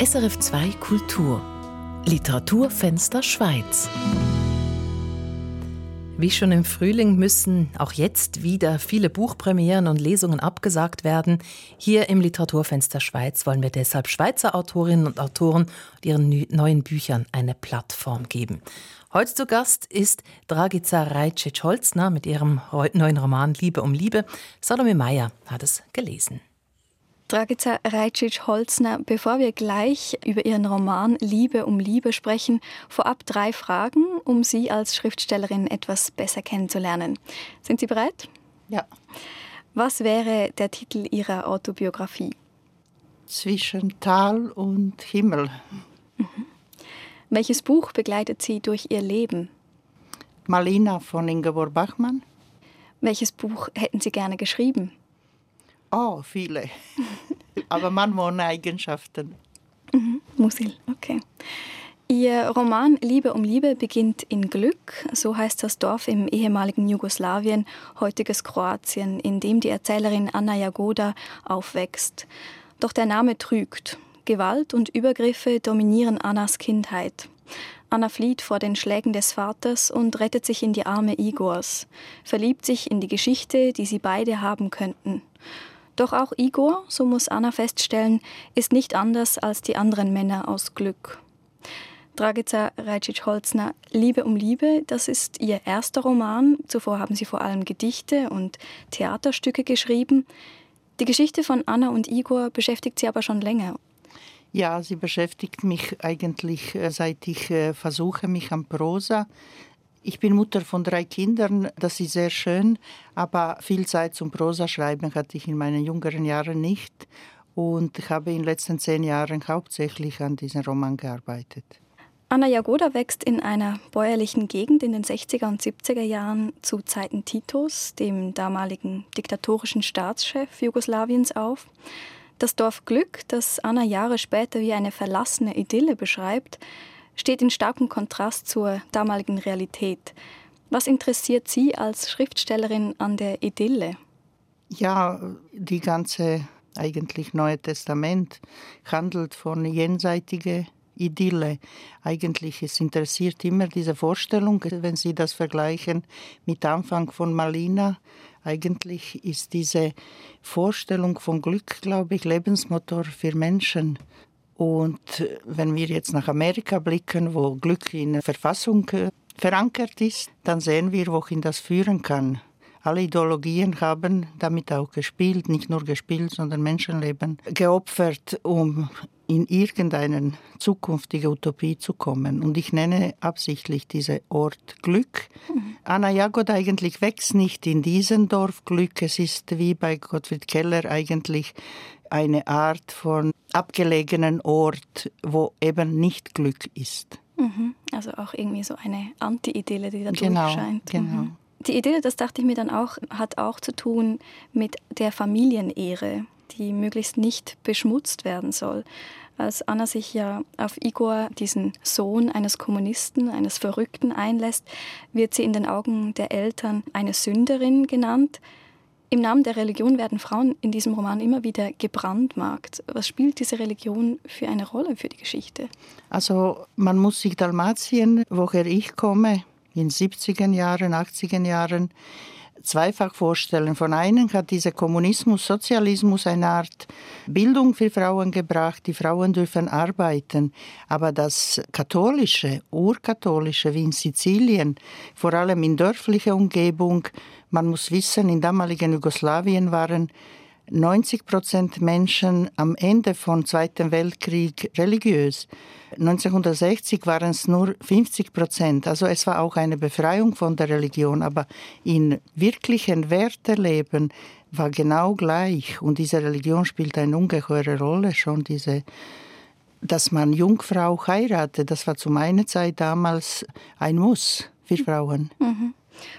SRF 2 Kultur Literaturfenster Schweiz wie schon im Frühling müssen auch jetzt wieder viele Buchpremieren und Lesungen abgesagt werden. Hier im Literaturfenster Schweiz wollen wir deshalb Schweizer Autorinnen und Autoren und ihren neuen Büchern eine Plattform geben. Heute zu Gast ist Dragica Rajcic-Holzner mit ihrem neuen Roman Liebe um Liebe. Salome Meyer hat es gelesen. Dragica Rajcic-Holzner, bevor wir gleich über Ihren Roman Liebe um Liebe sprechen, vorab drei Fragen, um Sie als Schriftstellerin etwas besser kennenzulernen. Sind Sie bereit? Ja. Was wäre der Titel Ihrer Autobiografie? Zwischen Tal und Himmel. Mhm. Welches Buch begleitet Sie durch Ihr Leben? Malina von Ingeborg Bachmann. Welches Buch hätten Sie gerne geschrieben? Oh, viele. Aber manchmal ohne Eigenschaften. Mhm, Musil, okay. Ihr Roman Liebe um Liebe beginnt in Glück, so heißt das Dorf im ehemaligen Jugoslawien, heutiges Kroatien, in dem die Erzählerin Anna Jagoda aufwächst. Doch der Name trügt. Gewalt und Übergriffe dominieren Annas Kindheit. Anna flieht vor den Schlägen des Vaters und rettet sich in die Arme Igors, verliebt sich in die Geschichte, die sie beide haben könnten. Doch auch Igor, so muss Anna feststellen, ist nicht anders als die anderen Männer aus Glück. Dragica Rajcic-Holzner, Liebe um Liebe, das ist ihr erster Roman. Zuvor haben sie vor allem Gedichte und Theaterstücke geschrieben. Die Geschichte von Anna und Igor beschäftigt sie aber schon länger. Ja, sie beschäftigt mich eigentlich, äh, seit ich äh, versuche, mich an Prosa ich bin Mutter von drei Kindern, das ist sehr schön, aber viel Zeit zum Prosa-Schreiben hatte ich in meinen jüngeren Jahren nicht. Und ich habe in den letzten zehn Jahren hauptsächlich an diesem Roman gearbeitet. Anna Jagoda wächst in einer bäuerlichen Gegend in den 60er und 70er Jahren zu Zeiten Titos, dem damaligen diktatorischen Staatschef Jugoslawiens, auf. Das Dorf Glück, das Anna Jahre später wie eine verlassene Idylle beschreibt, steht in starkem Kontrast zur damaligen Realität. Was interessiert Sie als Schriftstellerin an der Idylle? Ja, die ganze eigentlich Neue Testament handelt von jenseitiger Idylle. Eigentlich es interessiert immer diese Vorstellung, wenn Sie das vergleichen mit Anfang von Malina. Eigentlich ist diese Vorstellung von Glück, glaube ich, Lebensmotor für Menschen. Und wenn wir jetzt nach Amerika blicken, wo Glück in der Verfassung äh, verankert ist, dann sehen wir, wohin das führen kann. Alle Ideologien haben damit auch gespielt, nicht nur gespielt, sondern Menschenleben geopfert, um in irgendeine zukünftige Utopie zu kommen. Und ich nenne absichtlich diesen Ort Glück. Mhm. Anna Jagoda eigentlich wächst nicht in diesem Dorf Glück. Es ist wie bei Gottfried Keller eigentlich eine Art von abgelegenen Ort, wo eben nicht Glück ist. Mhm. Also auch irgendwie so eine Anti-Idylle, die da genau, durchscheint. Genau. Mhm. Die Idylle, das dachte ich mir dann auch, hat auch zu tun mit der Familienehre, die möglichst nicht beschmutzt werden soll. Als Anna sich ja auf Igor, diesen Sohn eines Kommunisten, eines Verrückten einlässt, wird sie in den Augen der Eltern eine Sünderin genannt. Im Namen der Religion werden Frauen in diesem Roman immer wieder gebrandmarkt. Was spielt diese Religion für eine Rolle für die Geschichte? Also man muss sich Dalmatien, woher ich komme, in 70er Jahren, 80er Jahren, zweifach vorstellen. Von einem hat dieser Kommunismus, Sozialismus eine Art Bildung für Frauen gebracht. Die Frauen dürfen arbeiten. Aber das katholische, urkatholische, wie in Sizilien, vor allem in dörflicher Umgebung, man muss wissen, in damaligen Jugoslawien waren 90 Prozent Menschen am Ende vom Zweiten Weltkrieg religiös. 1960 waren es nur 50 Prozent. Also es war auch eine Befreiung von der Religion, aber in wirklichen Werteleben war genau gleich. Und diese Religion spielt eine ungeheure Rolle schon, diese dass man Jungfrau heiratet, das war zu meiner Zeit damals ein Muss für Frauen. Mhm.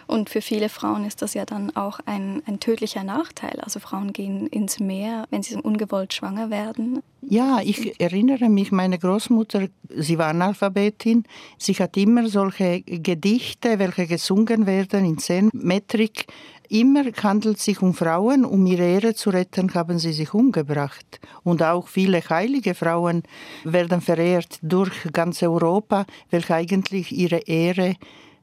Und für viele Frauen ist das ja dann auch ein, ein tödlicher Nachteil. Also Frauen gehen ins Meer, wenn sie ungewollt schwanger werden. Ja, ich erinnere mich, meine Großmutter, sie war Analphabetin, sie hat immer solche Gedichte, welche gesungen werden in Zehnmetrik. Immer handelt es sich um Frauen, um ihre Ehre zu retten, haben sie sich umgebracht. Und auch viele heilige Frauen werden verehrt durch ganz Europa, welche eigentlich ihre Ehre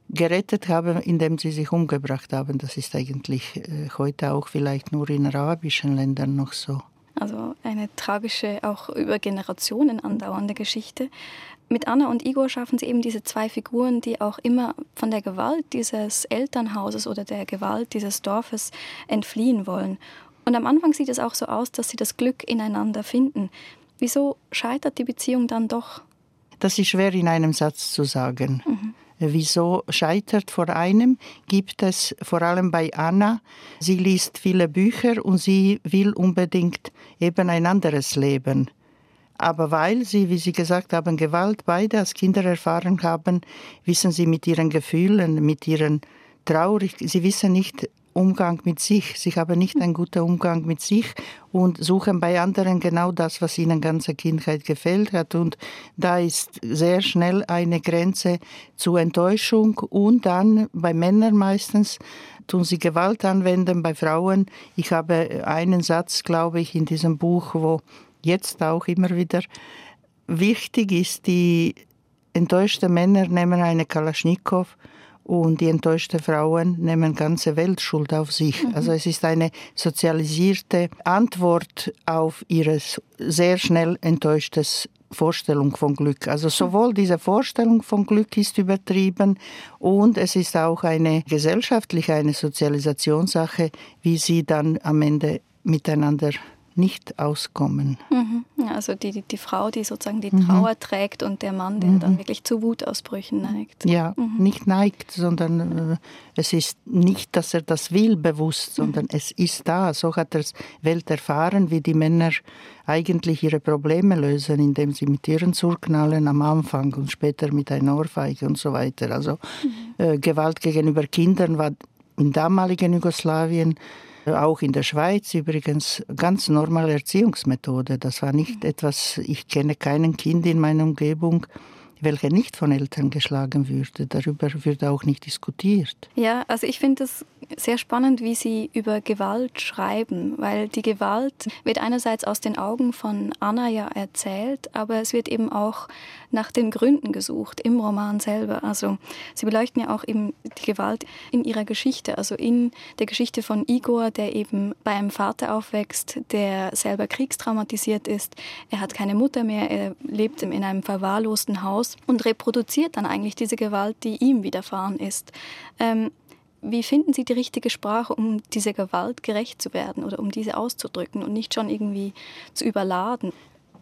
gerettet haben, indem sie sich umgebracht haben. Das ist eigentlich äh, heute auch vielleicht nur in arabischen Ländern noch so. Also eine tragische, auch über Generationen andauernde Geschichte. Mit Anna und Igor schaffen sie eben diese zwei Figuren, die auch immer von der Gewalt dieses Elternhauses oder der Gewalt dieses Dorfes entfliehen wollen. Und am Anfang sieht es auch so aus, dass sie das Glück ineinander finden. Wieso scheitert die Beziehung dann doch? Das ist schwer in einem Satz zu sagen. Mhm. Wieso scheitert vor einem? Gibt es vor allem bei Anna. Sie liest viele Bücher und sie will unbedingt eben ein anderes Leben. Aber weil sie, wie Sie gesagt haben, Gewalt beide als Kinder erfahren haben, wissen sie mit ihren Gefühlen, mit ihren Traurig, sie wissen nicht, Umgang mit sich. Sie haben nicht einen guten Umgang mit sich und suchen bei anderen genau das, was ihnen ganze Kindheit gefällt hat. Und da ist sehr schnell eine Grenze zu Enttäuschung und dann bei Männern meistens tun sie Gewalt anwenden, bei Frauen. Ich habe einen Satz, glaube ich, in diesem Buch, wo jetzt auch immer wieder wichtig ist, die enttäuschten Männer nehmen eine Kalaschnikow und die enttäuschten Frauen nehmen ganze Weltschuld auf sich. Mhm. Also es ist eine sozialisierte Antwort auf ihre sehr schnell enttäuschtes Vorstellung von Glück. Also sowohl diese Vorstellung von Glück ist übertrieben und es ist auch eine gesellschaftliche, eine Sozialisationssache, wie sie dann am Ende miteinander nicht auskommen. Mhm. Also die, die, Frau, die sozusagen die mhm. Trauer mhm. trägt und der Mann, der mhm. dann wirklich zu Wutausbrüchen neigt. Ja, mhm. nicht neigt, sondern äh, es ist nicht, dass er das will bewusst, sondern es ist da. So hat er Welt erfahren, wie die Männer eigentlich ihre Probleme lösen, indem sie mit ihren Zurknallen am Anfang und später mit einer Ohrfeige und so weiter. Also mhm. äh, Gewalt gegenüber Kindern war im damaligen Jugoslawien auch in der Schweiz übrigens ganz normale Erziehungsmethode. Das war nicht etwas, ich kenne keinen Kind in meiner Umgebung, welche nicht von Eltern geschlagen würde. Darüber wird auch nicht diskutiert. Ja, also ich finde es sehr spannend, wie Sie über Gewalt schreiben, weil die Gewalt wird einerseits aus den Augen von Anna ja erzählt, aber es wird eben auch nach den Gründen gesucht im Roman selber. Also Sie beleuchten ja auch eben die Gewalt in ihrer Geschichte, also in der Geschichte von Igor, der eben bei einem Vater aufwächst, der selber kriegstraumatisiert ist. Er hat keine Mutter mehr, er lebt in einem verwahrlosten Haus und reproduziert dann eigentlich diese Gewalt, die ihm widerfahren ist. Ähm, wie finden Sie die richtige Sprache, um dieser Gewalt gerecht zu werden oder um diese auszudrücken und nicht schon irgendwie zu überladen?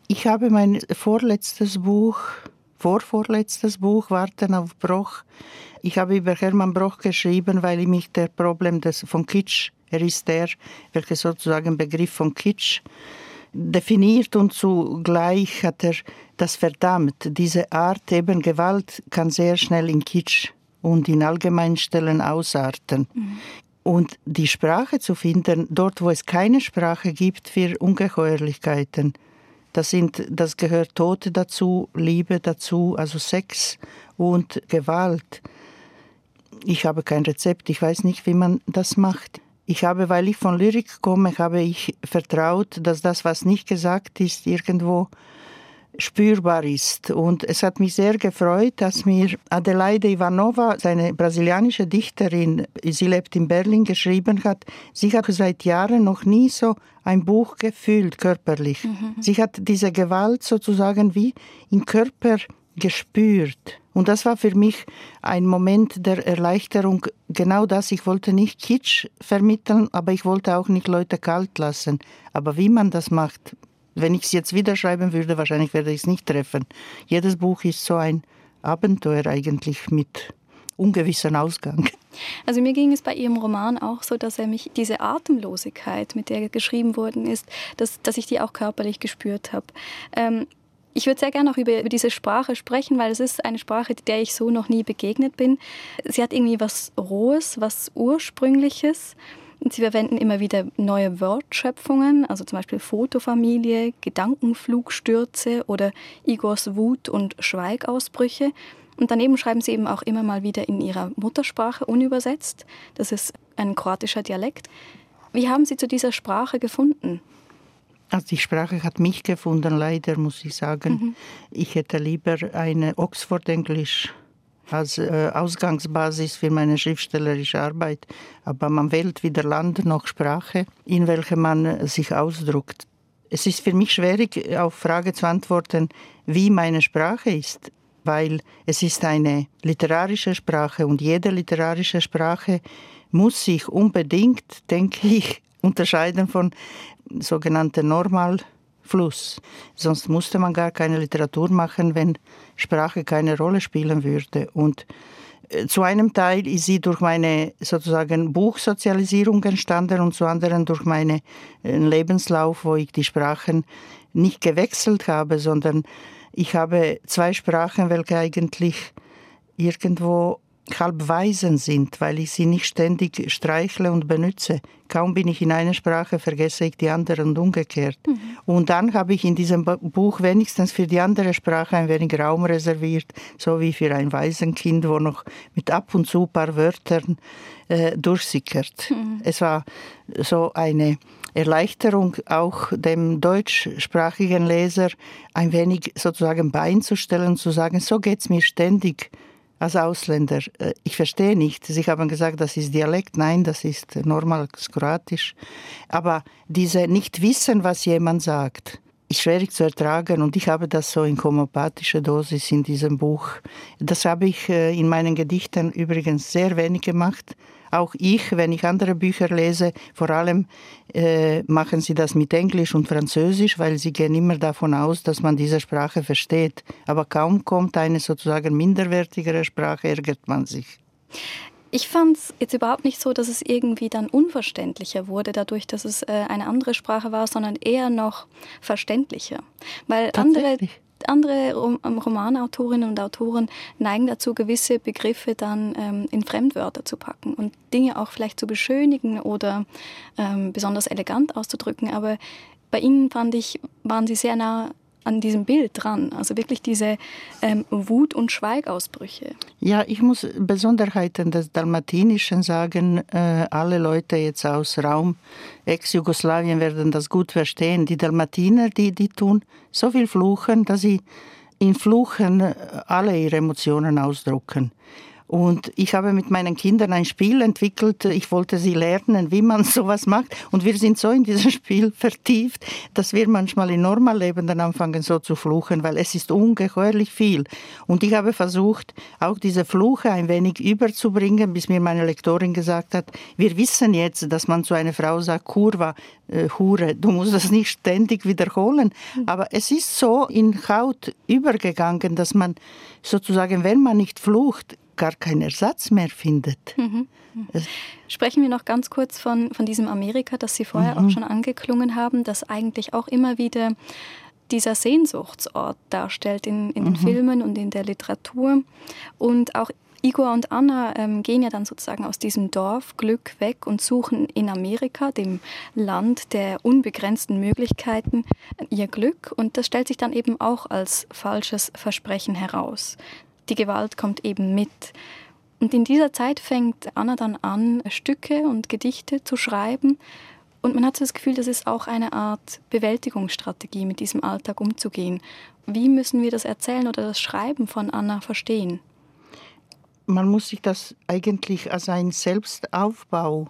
Ich habe mein vorletztes Buch, vorvorletztes Buch, Warten auf Broch. Ich habe über Hermann Broch geschrieben, weil ich mich der Problem des, von Kitsch, er ist der, welcher sozusagen Begriff von Kitsch definiert und zugleich hat er das verdammt. Diese Art eben Gewalt kann sehr schnell in Kitsch und in Allgemeinstellen ausarten. Mhm. Und die Sprache zu finden, dort wo es keine Sprache gibt für Ungeheuerlichkeiten, das, sind, das gehört Tote dazu, Liebe dazu, also Sex und Gewalt. Ich habe kein Rezept, ich weiß nicht, wie man das macht. Ich habe, weil ich von Lyrik komme, habe ich vertraut, dass das, was nicht gesagt ist, irgendwo spürbar ist. Und es hat mich sehr gefreut, dass mir Adelaide Ivanova, seine brasilianische Dichterin, sie lebt in Berlin, geschrieben hat, sie hat seit Jahren noch nie so ein Buch gefühlt, körperlich. Mhm. Sie hat diese Gewalt sozusagen wie im Körper gespürt. Und das war für mich ein Moment der Erleichterung. Genau das, ich wollte nicht Kitsch vermitteln, aber ich wollte auch nicht Leute kalt lassen. Aber wie man das macht, wenn ich es jetzt wieder schreiben würde, wahrscheinlich werde ich es nicht treffen. Jedes Buch ist so ein Abenteuer eigentlich mit ungewissen Ausgang. Also mir ging es bei Ihrem Roman auch so, dass er mich diese Atemlosigkeit, mit der er geschrieben worden ist, dass, dass ich die auch körperlich gespürt habe. Ähm, ich würde sehr gerne auch über, über diese Sprache sprechen, weil es ist eine Sprache, der ich so noch nie begegnet bin. Sie hat irgendwie was Rohes, was Ursprüngliches Sie verwenden immer wieder neue Wortschöpfungen, also zum Beispiel Fotofamilie, Gedankenflugstürze oder Igors Wut- und Schweigausbrüche. Und daneben schreiben Sie eben auch immer mal wieder in Ihrer Muttersprache unübersetzt. Das ist ein kroatischer Dialekt. Wie haben Sie zu dieser Sprache gefunden? Also die Sprache hat mich gefunden, leider muss ich sagen. Mhm. Ich hätte lieber eine Oxford-Englisch als äh, Ausgangsbasis für meine schriftstellerische Arbeit. Aber man wählt weder Land noch Sprache, in welcher man äh, sich ausdruckt. Es ist für mich schwierig, auf Frage zu antworten, wie meine Sprache ist, weil es ist eine literarische Sprache und jede literarische Sprache muss sich unbedingt, denke ich, unterscheiden von sogenannten Normalfluss. Sonst musste man gar keine Literatur machen, wenn Sprache keine Rolle spielen würde. Und äh, zu einem Teil ist sie durch meine sozusagen Buchsozialisierung entstanden und zu anderen durch meinen äh, Lebenslauf, wo ich die Sprachen nicht gewechselt habe, sondern ich habe zwei Sprachen, welche eigentlich irgendwo halb Weisen sind, weil ich sie nicht ständig streichle und benütze. Kaum bin ich in einer Sprache, vergesse ich die andere und umgekehrt. Mhm. Und dann habe ich in diesem Buch wenigstens für die andere Sprache ein wenig Raum reserviert, so wie für ein Waisenkind, wo noch mit ab und zu ein paar Wörtern äh, durchsickert. Mhm. Es war so eine Erleichterung, auch dem deutschsprachigen Leser ein wenig sozusagen beizustellen, zu sagen, so geht es mir ständig als Ausländer. Äh, ich verstehe nicht. Sie haben gesagt, das ist Dialekt. Nein, das ist normales Kroatisch. Aber diese nicht wissen, was jemand sagt, ist schwierig zu ertragen. Und ich habe das so in homöopathischer Dosis in diesem Buch. Das habe ich äh, in meinen Gedichten übrigens sehr wenig gemacht. Auch ich, wenn ich andere Bücher lese, vor allem äh, machen sie das mit Englisch und Französisch, weil sie gehen immer davon aus, dass man diese Sprache versteht. Aber kaum kommt eine sozusagen minderwertigere Sprache, ärgert man sich. Ich fand es jetzt überhaupt nicht so, dass es irgendwie dann unverständlicher wurde, dadurch, dass es äh, eine andere Sprache war, sondern eher noch verständlicher. Weil andere andere ähm, Romanautorinnen und Autoren neigen dazu, gewisse Begriffe dann ähm, in Fremdwörter zu packen und Dinge auch vielleicht zu beschönigen oder ähm, besonders elegant auszudrücken. Aber bei Ihnen fand ich, waren Sie sehr nah an diesem Bild dran. Also wirklich diese ähm, Wut- und Schweigausbrüche. Ja, ich muss Besonderheiten des Dalmatinischen sagen. Äh, alle Leute jetzt aus Raum Ex-Jugoslawien werden das gut verstehen. Die Dalmatiner, die, die tun so viel Fluchen, dass sie in Fluchen äh, alle ihre Emotionen ausdrucken. Und ich habe mit meinen Kindern ein Spiel entwickelt. Ich wollte sie lernen, wie man sowas macht. Und wir sind so in diesem Spiel vertieft, dass wir manchmal im Normalleben dann anfangen so zu fluchen, weil es ist ungeheuerlich viel. Und ich habe versucht, auch diese Fluche ein wenig überzubringen, bis mir meine Lektorin gesagt hat, wir wissen jetzt, dass man zu einer Frau sagt, Kurva, äh, Hure, du musst das nicht ständig wiederholen. Aber es ist so in Haut übergegangen, dass man sozusagen, wenn man nicht flucht, gar keinen Ersatz mehr findet. Mhm. Sprechen wir noch ganz kurz von, von diesem Amerika, das Sie vorher mhm. auch schon angeklungen haben, das eigentlich auch immer wieder dieser Sehnsuchtsort darstellt in, in den mhm. Filmen und in der Literatur. Und auch Igor und Anna ähm, gehen ja dann sozusagen aus diesem Dorf Glück weg und suchen in Amerika, dem Land der unbegrenzten Möglichkeiten, ihr Glück. Und das stellt sich dann eben auch als falsches Versprechen heraus die Gewalt kommt eben mit. Und in dieser Zeit fängt Anna dann an, Stücke und Gedichte zu schreiben. Und man hat so das Gefühl, das ist auch eine Art Bewältigungsstrategie, mit diesem Alltag umzugehen. Wie müssen wir das Erzählen oder das Schreiben von Anna verstehen? Man muss sich das eigentlich als ein Selbstaufbau.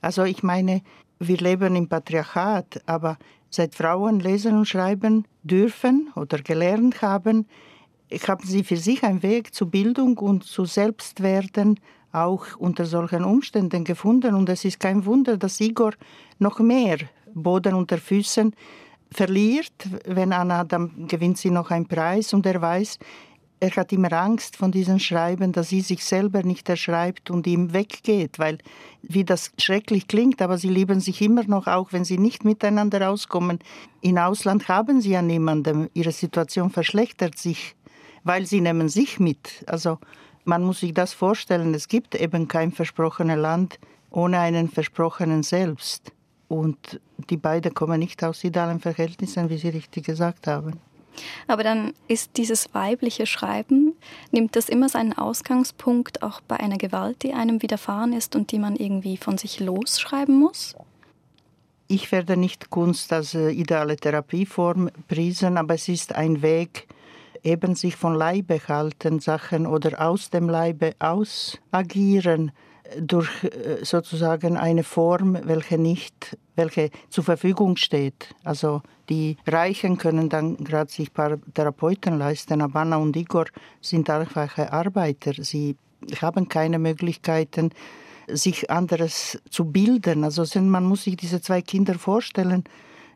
Also ich meine, wir leben im Patriarchat, aber seit Frauen lesen und schreiben dürfen oder gelernt haben, haben sie für sich einen Weg zu Bildung und zu Selbstwerden auch unter solchen Umständen gefunden. Und es ist kein Wunder, dass Igor noch mehr Boden unter Füßen verliert. Wenn Anna, dann gewinnt sie noch einen Preis und er weiß, er hat immer Angst von diesem Schreiben, dass sie sich selber nicht erschreibt und ihm weggeht, weil wie das schrecklich klingt, aber sie lieben sich immer noch, auch wenn sie nicht miteinander auskommen. In Ausland haben sie ja niemanden, ihre Situation verschlechtert sich weil sie nehmen sich mit. Also man muss sich das vorstellen, es gibt eben kein versprochenes Land, ohne einen versprochenen Selbst. Und die beiden kommen nicht aus idealen Verhältnissen, wie Sie richtig gesagt haben. Aber dann ist dieses weibliche Schreiben, nimmt das immer seinen Ausgangspunkt auch bei einer Gewalt, die einem widerfahren ist und die man irgendwie von sich losschreiben muss? Ich werde nicht Kunst als äh, ideale Therapieform priesen, aber es ist ein Weg, eben sich von Leibe halten Sachen oder aus dem Leibe ausagieren durch äh, sozusagen eine Form, welche nicht, welche zur Verfügung steht. Also die Reichen können dann gerade sich ein paar Therapeuten leisten, aber und Igor sind einfache Arbeiter. Sie haben keine Möglichkeiten, sich anderes zu bilden. Also man muss sich diese zwei Kinder vorstellen.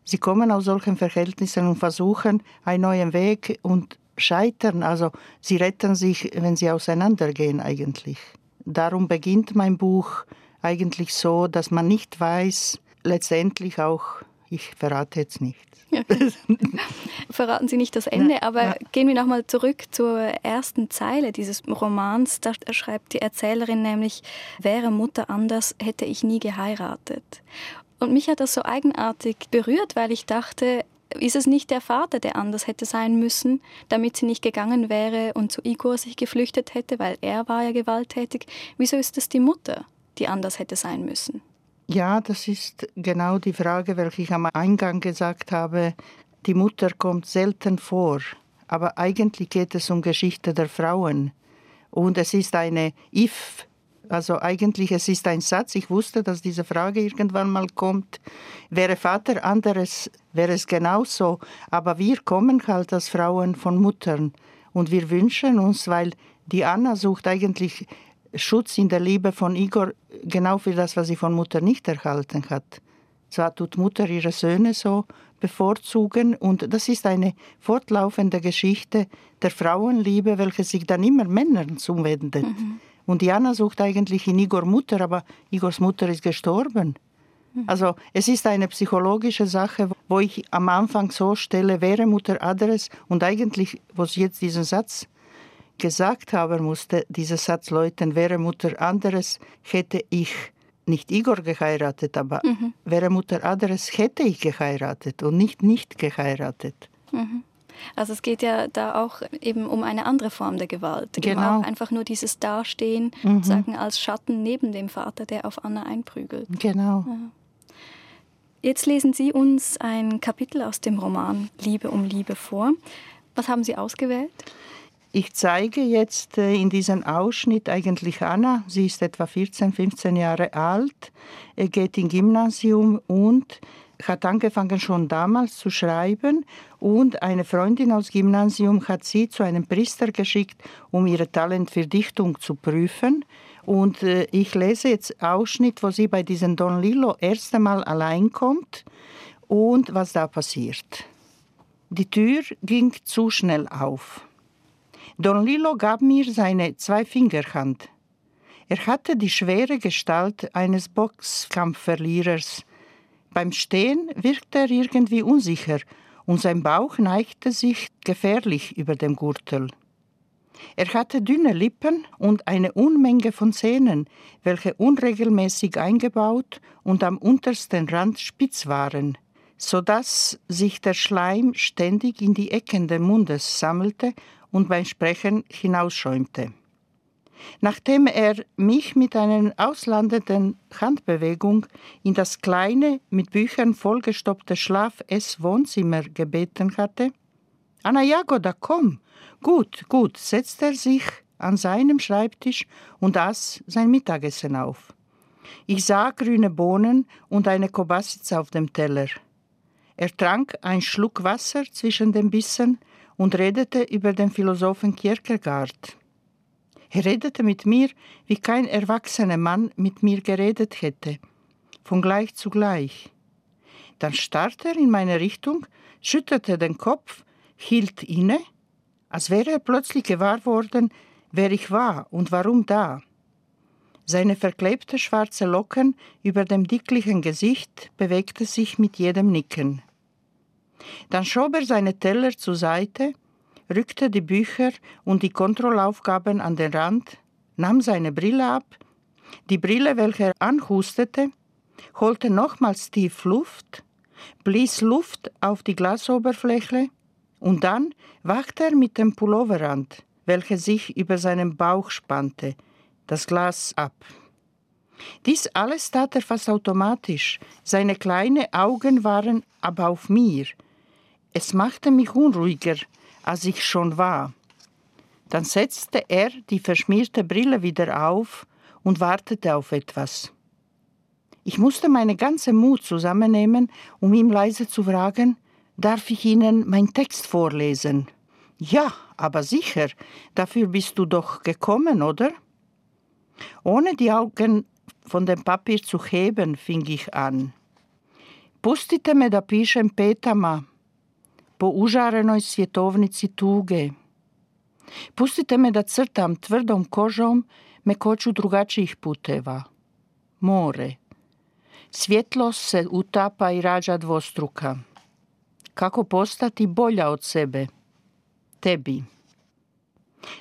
Sie kommen aus solchen Verhältnissen und versuchen einen neuen Weg und scheitern. Also sie retten sich, wenn sie auseinandergehen eigentlich. Darum beginnt mein Buch eigentlich so, dass man nicht weiß, letztendlich auch, ich verrate jetzt nichts. Ja. Verraten Sie nicht das Ende, ja, aber ja. gehen wir nochmal zurück zur ersten Zeile dieses Romans. Da schreibt die Erzählerin nämlich, wäre Mutter anders, hätte ich nie geheiratet. Und mich hat das so eigenartig berührt, weil ich dachte, ist es nicht der Vater, der anders hätte sein müssen, damit sie nicht gegangen wäre und zu Igor sich geflüchtet hätte, weil er war ja gewalttätig? Wieso ist es die Mutter, die anders hätte sein müssen? Ja, das ist genau die Frage, welche ich am Eingang gesagt habe. Die Mutter kommt selten vor, aber eigentlich geht es um Geschichte der Frauen. Und es ist eine If also eigentlich, es ist ein Satz, ich wusste, dass diese Frage irgendwann mal kommt. Wäre Vater anderes, wäre es genauso. Aber wir kommen halt als Frauen von Muttern. Und wir wünschen uns, weil die Anna sucht eigentlich Schutz in der Liebe von Igor genau für das, was sie von Mutter nicht erhalten hat. Zwar tut Mutter ihre Söhne so bevorzugen und das ist eine fortlaufende Geschichte der Frauenliebe, welche sich dann immer Männern zuwendet. Mhm. Und Jana sucht eigentlich in Igor Mutter, aber Igors Mutter ist gestorben. Mhm. Also es ist eine psychologische Sache, wo ich am Anfang so stelle, wäre Mutter Adres und eigentlich, wo ich jetzt diesen Satz gesagt haben musste, dieser Satz läuten, wäre Mutter anderes, hätte ich nicht Igor geheiratet, aber mhm. wäre Mutter anderes, hätte ich geheiratet und nicht nicht geheiratet. Mhm. Also es geht ja da auch eben um eine andere Form der Gewalt. Genau. einfach nur dieses Dastehen, mhm. sagen als Schatten neben dem Vater, der auf Anna einprügelt. Genau. Ja. Jetzt lesen Sie uns ein Kapitel aus dem Roman Liebe um Liebe vor. Was haben Sie ausgewählt? Ich zeige jetzt äh, in diesem Ausschnitt eigentlich Anna. Sie ist etwa 14, 15 Jahre alt, geht im Gymnasium und hat angefangen schon damals zu schreiben und eine Freundin aus Gymnasium hat sie zu einem Priester geschickt, um ihr Talent für Dichtung zu prüfen. Und äh, ich lese jetzt Ausschnitt, wo sie bei diesem Don Lillo erst einmal allein kommt und was da passiert. Die Tür ging zu schnell auf. Don Lillo gab mir seine Zweifingerhand. Er hatte die schwere Gestalt eines Boxkampfverlierers, beim Stehen wirkte er irgendwie unsicher und sein Bauch neigte sich gefährlich über dem Gürtel. Er hatte dünne Lippen und eine Unmenge von Zähnen, welche unregelmäßig eingebaut und am untersten Rand spitz waren, so dass sich der Schleim ständig in die Ecken des Mundes sammelte und beim Sprechen hinausschäumte. Nachdem er mich mit einer auslandenden Handbewegung in das kleine, mit Büchern vollgestoppte Schlaf-Ess-Wohnzimmer gebeten hatte, Anna Jagoda, komm! Gut, gut, setzte er sich an seinem Schreibtisch und aß sein Mittagessen auf. Ich sah grüne Bohnen und eine Kobasica auf dem Teller. Er trank einen Schluck Wasser zwischen den Bissen und redete über den Philosophen Kierkegaard. Er redete mit mir, wie kein erwachsener Mann mit mir geredet hätte, von gleich zu gleich. Dann starrte er in meine Richtung, schüttelte den Kopf, hielt inne, als wäre er plötzlich gewahr worden, wer ich war und warum da. Seine verklebte schwarze Locken über dem dicklichen Gesicht bewegte sich mit jedem Nicken. Dann schob er seine Teller zur Seite, rückte die Bücher und die Kontrollaufgaben an den Rand, nahm seine Brille ab, Die Brille, welche er anhustete, holte nochmals tief Luft, blies Luft auf die Glasoberfläche und dann wachte er mit dem Pulloverrand, welcher sich über seinen Bauch spannte, das Glas ab. Dies alles tat er fast automatisch. Seine kleinen Augen waren aber auf mir. Es machte mich unruhiger, als ich schon war. Dann setzte er die verschmierte Brille wieder auf und wartete auf etwas. Ich musste meine ganze Mut zusammennehmen, um ihm leise zu fragen, darf ich Ihnen meinen Text vorlesen? Ja, aber sicher, dafür bist du doch gekommen, oder? Ohne die Augen von dem Papier zu heben, fing ich an. Pustite me da pišem petama po užarenoj svjetovnici tuge. Pustite me da crtam tvrdom kožom mekoću drugačijih puteva. More. Svjetlost se utapa i rađa dvostruka. Kako postati bolja od sebe? Tebi.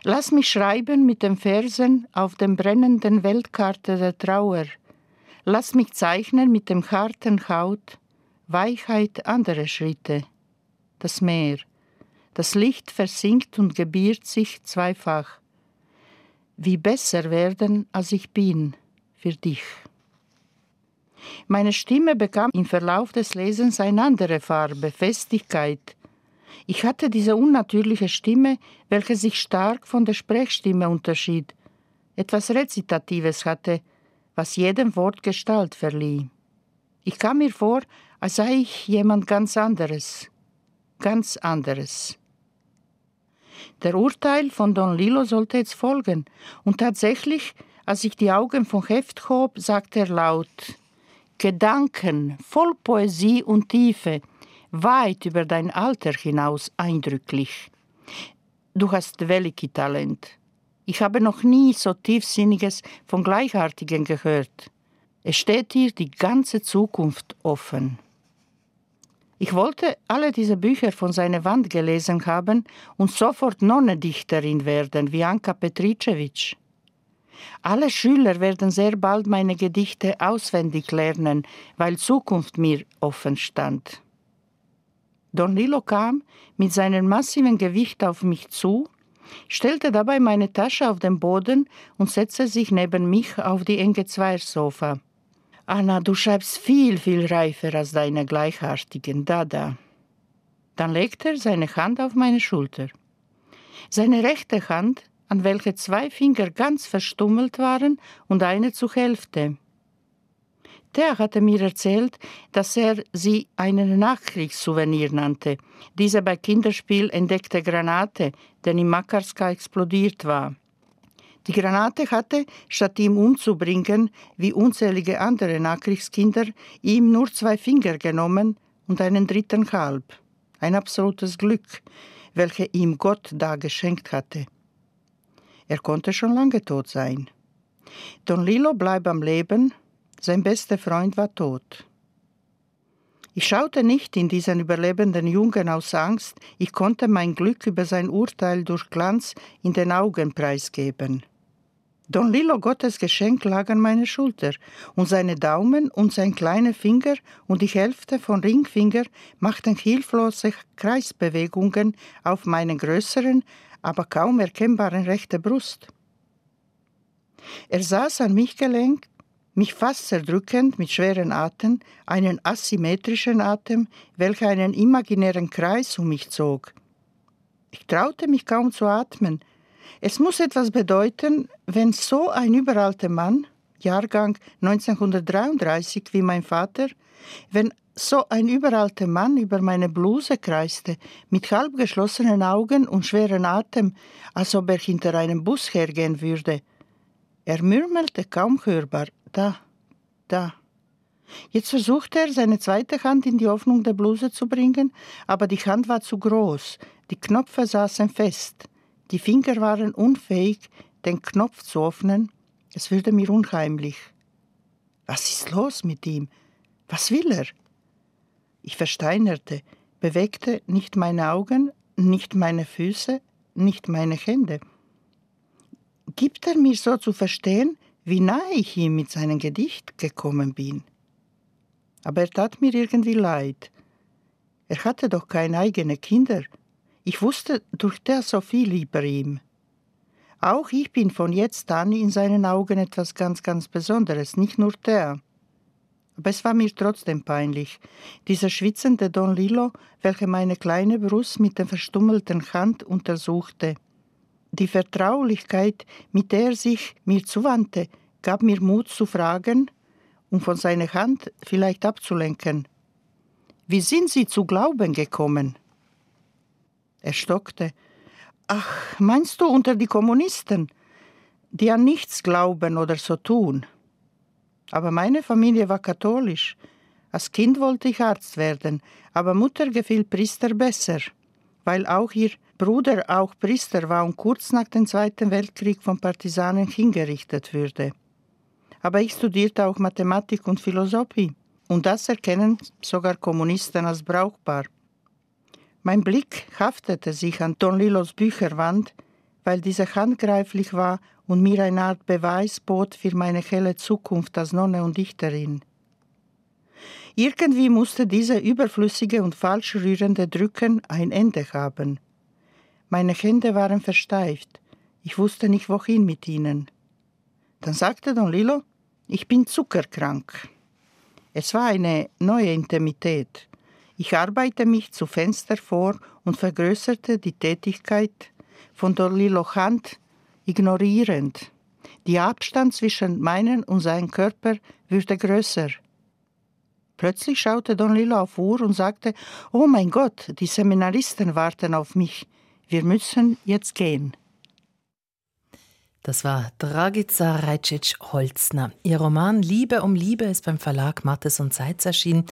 Lass mich schreiben mit den Versen auf dem brennenden Weltkarte der Trauer. Lass mich zeichnen mit dem harten Haut, Weichheit andere Schritte. Das Meer. Das Licht versinkt und gebiert sich zweifach. Wie besser werden, als ich bin, für dich. Meine Stimme bekam im Verlauf des Lesens eine andere Farbe, Festigkeit, ich hatte diese unnatürliche Stimme, welche sich stark von der Sprechstimme unterschied, etwas Rezitatives hatte, was jedem Wort Gestalt verlieh. Ich kam mir vor, als sei ich jemand ganz anderes, ganz anderes. Der Urteil von Don Lilo sollte jetzt folgen, und tatsächlich, als ich die Augen vom Heft hob, sagte er laut Gedanken voll Poesie und Tiefe, weit über dein Alter hinaus eindrücklich. Du hast Veliki-Talent. Ich habe noch nie so tiefsinniges von Gleichartigen gehört. Es steht dir die ganze Zukunft offen. Ich wollte alle diese Bücher von seiner Wand gelesen haben und sofort Nonnendichterin werden, wie Anka Petricevic. Alle Schüler werden sehr bald meine Gedichte auswendig lernen, weil Zukunft mir offen stand. Don Lilo kam mit seinem massiven Gewicht auf mich zu, stellte dabei meine Tasche auf den Boden und setzte sich neben mich auf die enge Zweiersofa. Anna, du schreibst viel, viel reifer als deine Gleichartigen, da, da. Dann legte er seine Hand auf meine Schulter. Seine rechte Hand, an welche zwei Finger ganz verstummelt waren und eine zur Hälfte, der hatte mir erzählt, dass er sie einen Nachkriegssouvenir nannte, diese bei Kinderspiel entdeckte Granate, die in Makarska explodiert war. Die Granate hatte, statt ihm umzubringen, wie unzählige andere Nachkriegskinder, ihm nur zwei Finger genommen und einen dritten halb. Ein absolutes Glück, welches ihm Gott da geschenkt hatte. Er konnte schon lange tot sein. Don Lilo blieb am Leben sein bester Freund war tot. Ich schaute nicht in diesen überlebenden Jungen aus Angst, ich konnte mein Glück über sein Urteil durch Glanz in den Augen preisgeben. Don Lilo Gottes Geschenk lag an meiner Schulter, und seine Daumen und sein kleiner Finger und die Hälfte von Ringfinger machten hilflose Kreisbewegungen auf meinen größeren, aber kaum erkennbaren rechten Brust. Er saß an mich gelenkt, mich fast zerdrückend mit schweren Atem, einen asymmetrischen Atem, welcher einen imaginären Kreis um mich zog. Ich traute mich kaum zu atmen. Es muss etwas bedeuten, wenn so ein überalter Mann, Jahrgang 1933 wie mein Vater, wenn so ein überalter Mann über meine Bluse kreiste, mit halb geschlossenen Augen und schweren Atem, als ob er hinter einem Bus hergehen würde. Er murmelte kaum hörbar, da, da. Jetzt versuchte er, seine zweite Hand in die Öffnung der Bluse zu bringen, aber die Hand war zu groß, die Knöpfe saßen fest, die Finger waren unfähig, den Knopf zu öffnen. Es wurde mir unheimlich. Was ist los mit ihm? Was will er? Ich versteinerte, bewegte nicht meine Augen, nicht meine Füße, nicht meine Hände. Gibt er mir so zu verstehen, wie nahe ich ihm mit seinem Gedicht gekommen bin. Aber er tat mir irgendwie leid. Er hatte doch keine eigenen Kinder. Ich wusste durch der so viel über ihm. Auch ich bin von jetzt an in seinen Augen etwas ganz, ganz Besonderes, nicht nur der. Aber es war mir trotzdem peinlich. Dieser schwitzende Don Lilo, welcher meine kleine Brust mit der verstummelten Hand untersuchte. Die Vertraulichkeit, mit der er sich mir zuwandte, gab mir Mut zu fragen, um von seiner Hand vielleicht abzulenken. Wie sind Sie zu Glauben gekommen? Er stockte. Ach, meinst du unter die Kommunisten, die an nichts glauben oder so tun? Aber meine Familie war katholisch. Als Kind wollte ich Arzt werden, aber Mutter gefiel Priester besser, weil auch ihr Bruder auch Priester war und kurz nach dem Zweiten Weltkrieg von Partisanen hingerichtet wurde. Aber ich studierte auch Mathematik und Philosophie, und das erkennen sogar Kommunisten als brauchbar. Mein Blick haftete sich an Don Lilos Bücherwand, weil diese handgreiflich war und mir eine Art Beweis bot für meine helle Zukunft als Nonne und Dichterin. Irgendwie musste diese überflüssige und falsch rührende Drücken ein Ende haben. Meine Hände waren versteift. Ich wusste nicht, wohin mit ihnen. Dann sagte Don Lilo, ich bin zuckerkrank. Es war eine neue Intimität. Ich arbeite mich zu Fenster vor und vergrößerte die Tätigkeit von Don Lilo Hand ignorierend. Der Abstand zwischen meinen und seinem Körper würde größer. Plötzlich schaute Don Lilo auf Uhr und sagte, Oh mein Gott, die Seminaristen warten auf mich. Wir müssen jetzt gehen. Das war Dragica Rajcic-Holzner. Ihr Roman Liebe um Liebe ist beim Verlag Mattes und Seitz erschienen